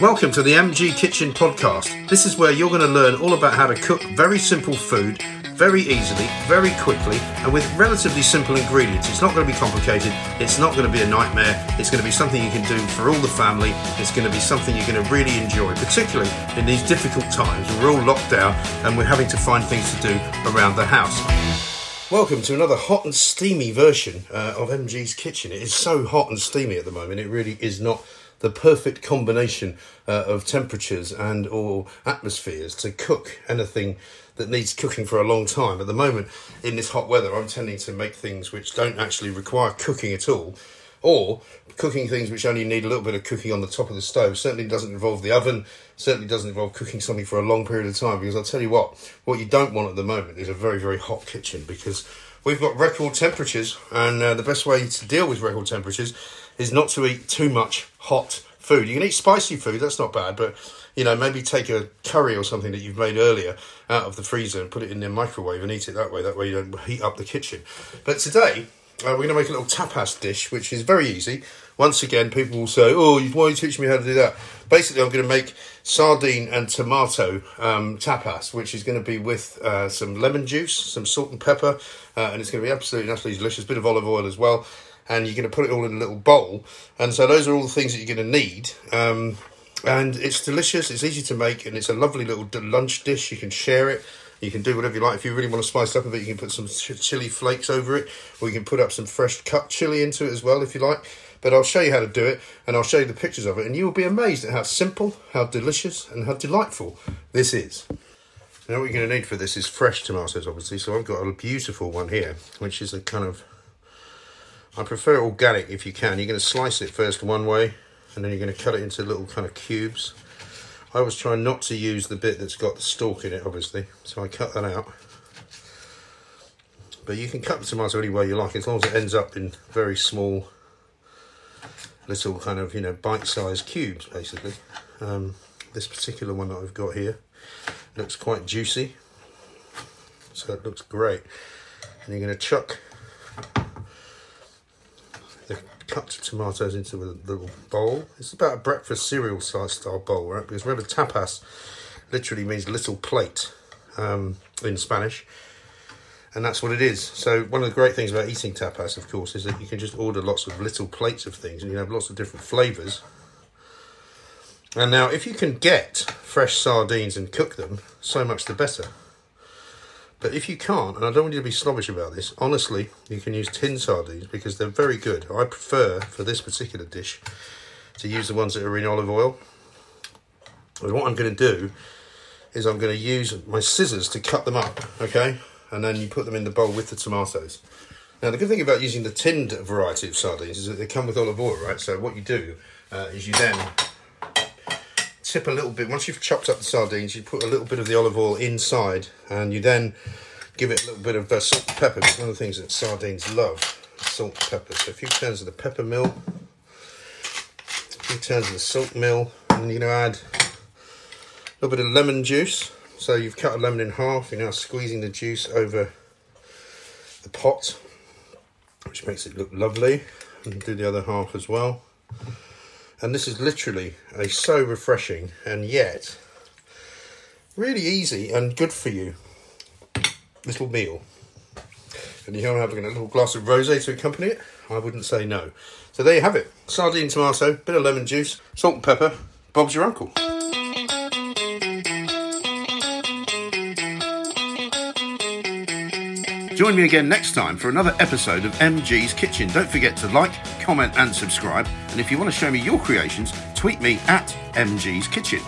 Welcome to the MG Kitchen Podcast. This is where you're going to learn all about how to cook very simple food very easily, very quickly, and with relatively simple ingredients. It's not going to be complicated, it's not going to be a nightmare, it's going to be something you can do for all the family, it's going to be something you're going to really enjoy, particularly in these difficult times. We're all locked down and we're having to find things to do around the house. Welcome to another hot and steamy version uh, of MG's Kitchen. It is so hot and steamy at the moment, it really is not the perfect combination uh, of temperatures and or atmospheres to cook anything that needs cooking for a long time. At the moment, in this hot weather, I'm tending to make things which don't actually require cooking at all, or cooking things which only need a little bit of cooking on the top of the stove. Certainly doesn't involve the oven, certainly doesn't involve cooking something for a long period of time, because I'll tell you what, what you don't want at the moment is a very, very hot kitchen, because we've got record temperatures, and uh, the best way to deal with record temperatures is not to eat too much hot food. You can eat spicy food, that's not bad, but you know, maybe take a curry or something that you've made earlier out of the freezer and put it in the microwave and eat it that way. That way you don't heat up the kitchen. But today, uh, we're going to make a little tapas dish, which is very easy. Once again, people will say, "Oh, why are you teaching me how to do that?" Basically, I'm going to make sardine and tomato um, tapas, which is going to be with uh, some lemon juice, some salt and pepper, uh, and it's going to be absolutely, absolutely delicious. Bit of olive oil as well and you're going to put it all in a little bowl. And so those are all the things that you're going to need. Um, and it's delicious, it's easy to make, and it's a lovely little lunch dish. You can share it. You can do whatever you like. If you really want to spice up a bit, you can put some chili flakes over it, or you can put up some fresh cut chili into it as well if you like. But I'll show you how to do it, and I'll show you the pictures of it, and you will be amazed at how simple, how delicious, and how delightful this is. Now, what you're going to need for this is fresh tomatoes, obviously. So I've got a beautiful one here, which is a kind of I prefer organic if you can. You're going to slice it first one way and then you're going to cut it into little kind of cubes. I was trying not to use the bit that's got the stalk in it, obviously, so I cut that out. But you can cut the tomato any way you like, as long as it ends up in very small, little kind of, you know, bite-sized cubes, basically. Um, this particular one that I've got here looks quite juicy, so it looks great. And you're going to chuck cut the tomatoes into a little bowl. It's about a breakfast cereal size style bowl, right? Because remember, tapas literally means little plate um, in Spanish. And that's what it is. So, one of the great things about eating tapas, of course, is that you can just order lots of little plates of things and you have lots of different flavours. And now, if you can get fresh sardines and cook them, so much the better. But if you can't, and I don't want you to be snobbish about this, honestly, you can use tin sardines because they're very good. I prefer, for this particular dish, to use the ones that are in olive oil. And what I'm going to do is I'm going to use my scissors to cut them up, okay? And then you put them in the bowl with the tomatoes. Now, the good thing about using the tinned variety of sardines is that they come with olive oil, right? So what you do uh, is you then tip a little bit, once you've chopped up the sardines, you put a little bit of the olive oil inside and you then give it a little bit of uh, salt and pepper. It's one of the things that sardines love, salt and pepper. So a few turns of the pepper mill, a few turns of the salt mill, and you're going to add a little bit of lemon juice. So you've cut a lemon in half, you're now squeezing the juice over the pot, which makes it look lovely. And do the other half as well. And this is literally a so refreshing and yet really easy and good for you little meal. And you're having a little glass of rosé to accompany it. I wouldn't say no. So there you have it: sardine, tomato, bit of lemon juice, salt and pepper. Bob's your uncle. Join me again next time for another episode of MG's Kitchen. Don't forget to like, comment, and subscribe. And if you want to show me your creations, tweet me at MG's Kitchen.